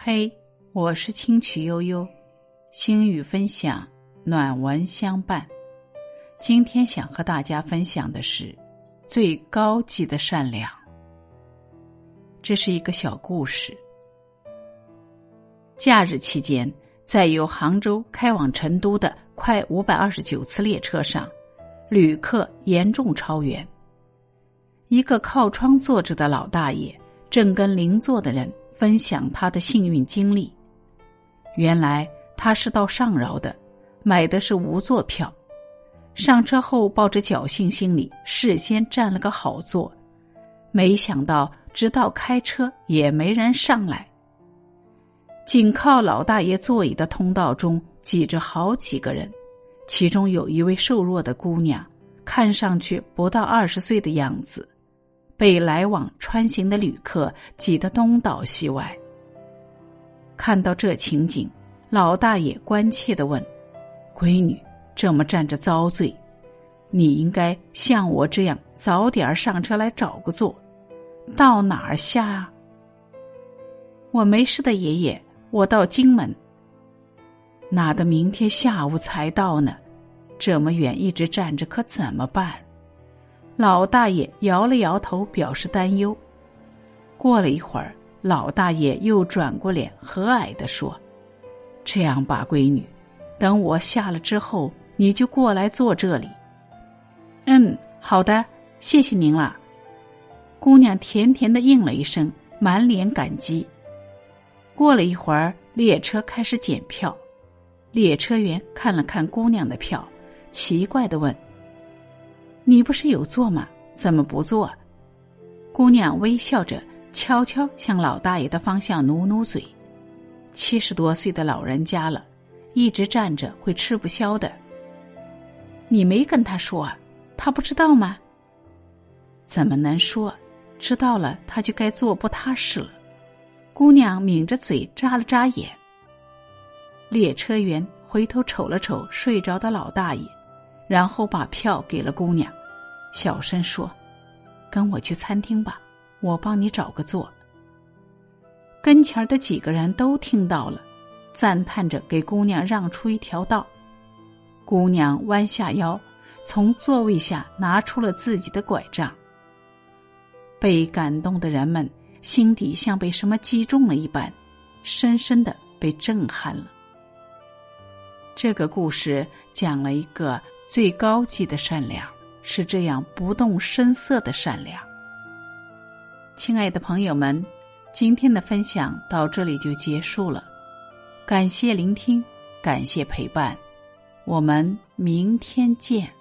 嘿，我是清曲悠悠，星语分享，暖文相伴。今天想和大家分享的是最高级的善良。这是一个小故事。假日期间，在由杭州开往成都的快五百二十九次列车上，旅客严重超员。一个靠窗坐着的老大爷正跟邻座的人。分享他的幸运经历。原来他是到上饶的，买的是无座票。上车后抱着侥幸心理，事先占了个好座。没想到直到开车也没人上来。紧靠老大爷座椅的通道中挤着好几个人，其中有一位瘦弱的姑娘，看上去不到二十岁的样子。被来往穿行的旅客挤得东倒西歪。看到这情景，老大爷关切的问：“闺女，这么站着遭罪，你应该像我这样早点上车来找个座，到哪儿下啊？”“我没事的，爷爷，我到荆门。”“哪的明天下午才到呢？这么远一直站着，可怎么办？”老大爷摇了摇头，表示担忧。过了一会儿，老大爷又转过脸，和蔼的说：“这样吧，闺女，等我下了之后，你就过来坐这里。”“嗯，好的，谢谢您了。”姑娘甜甜的应了一声，满脸感激。过了一会儿，列车开始检票，列车员看了看姑娘的票，奇怪的问。你不是有座吗？怎么不坐？姑娘微笑着，悄悄向老大爷的方向努努嘴。七十多岁的老人家了，一直站着会吃不消的。你没跟他说，他不知道吗？怎么能说？知道了，他就该坐不踏实了。姑娘抿着嘴，眨了眨眼。列车员回头瞅了瞅睡着的老大爷，然后把票给了姑娘。小声说：“跟我去餐厅吧，我帮你找个座。”跟前的几个人都听到了，赞叹着给姑娘让出一条道。姑娘弯下腰，从座位下拿出了自己的拐杖。被感动的人们心底像被什么击中了一般，深深的被震撼了。这个故事讲了一个最高级的善良。是这样不动声色的善良。亲爱的朋友们，今天的分享到这里就结束了，感谢聆听，感谢陪伴，我们明天见。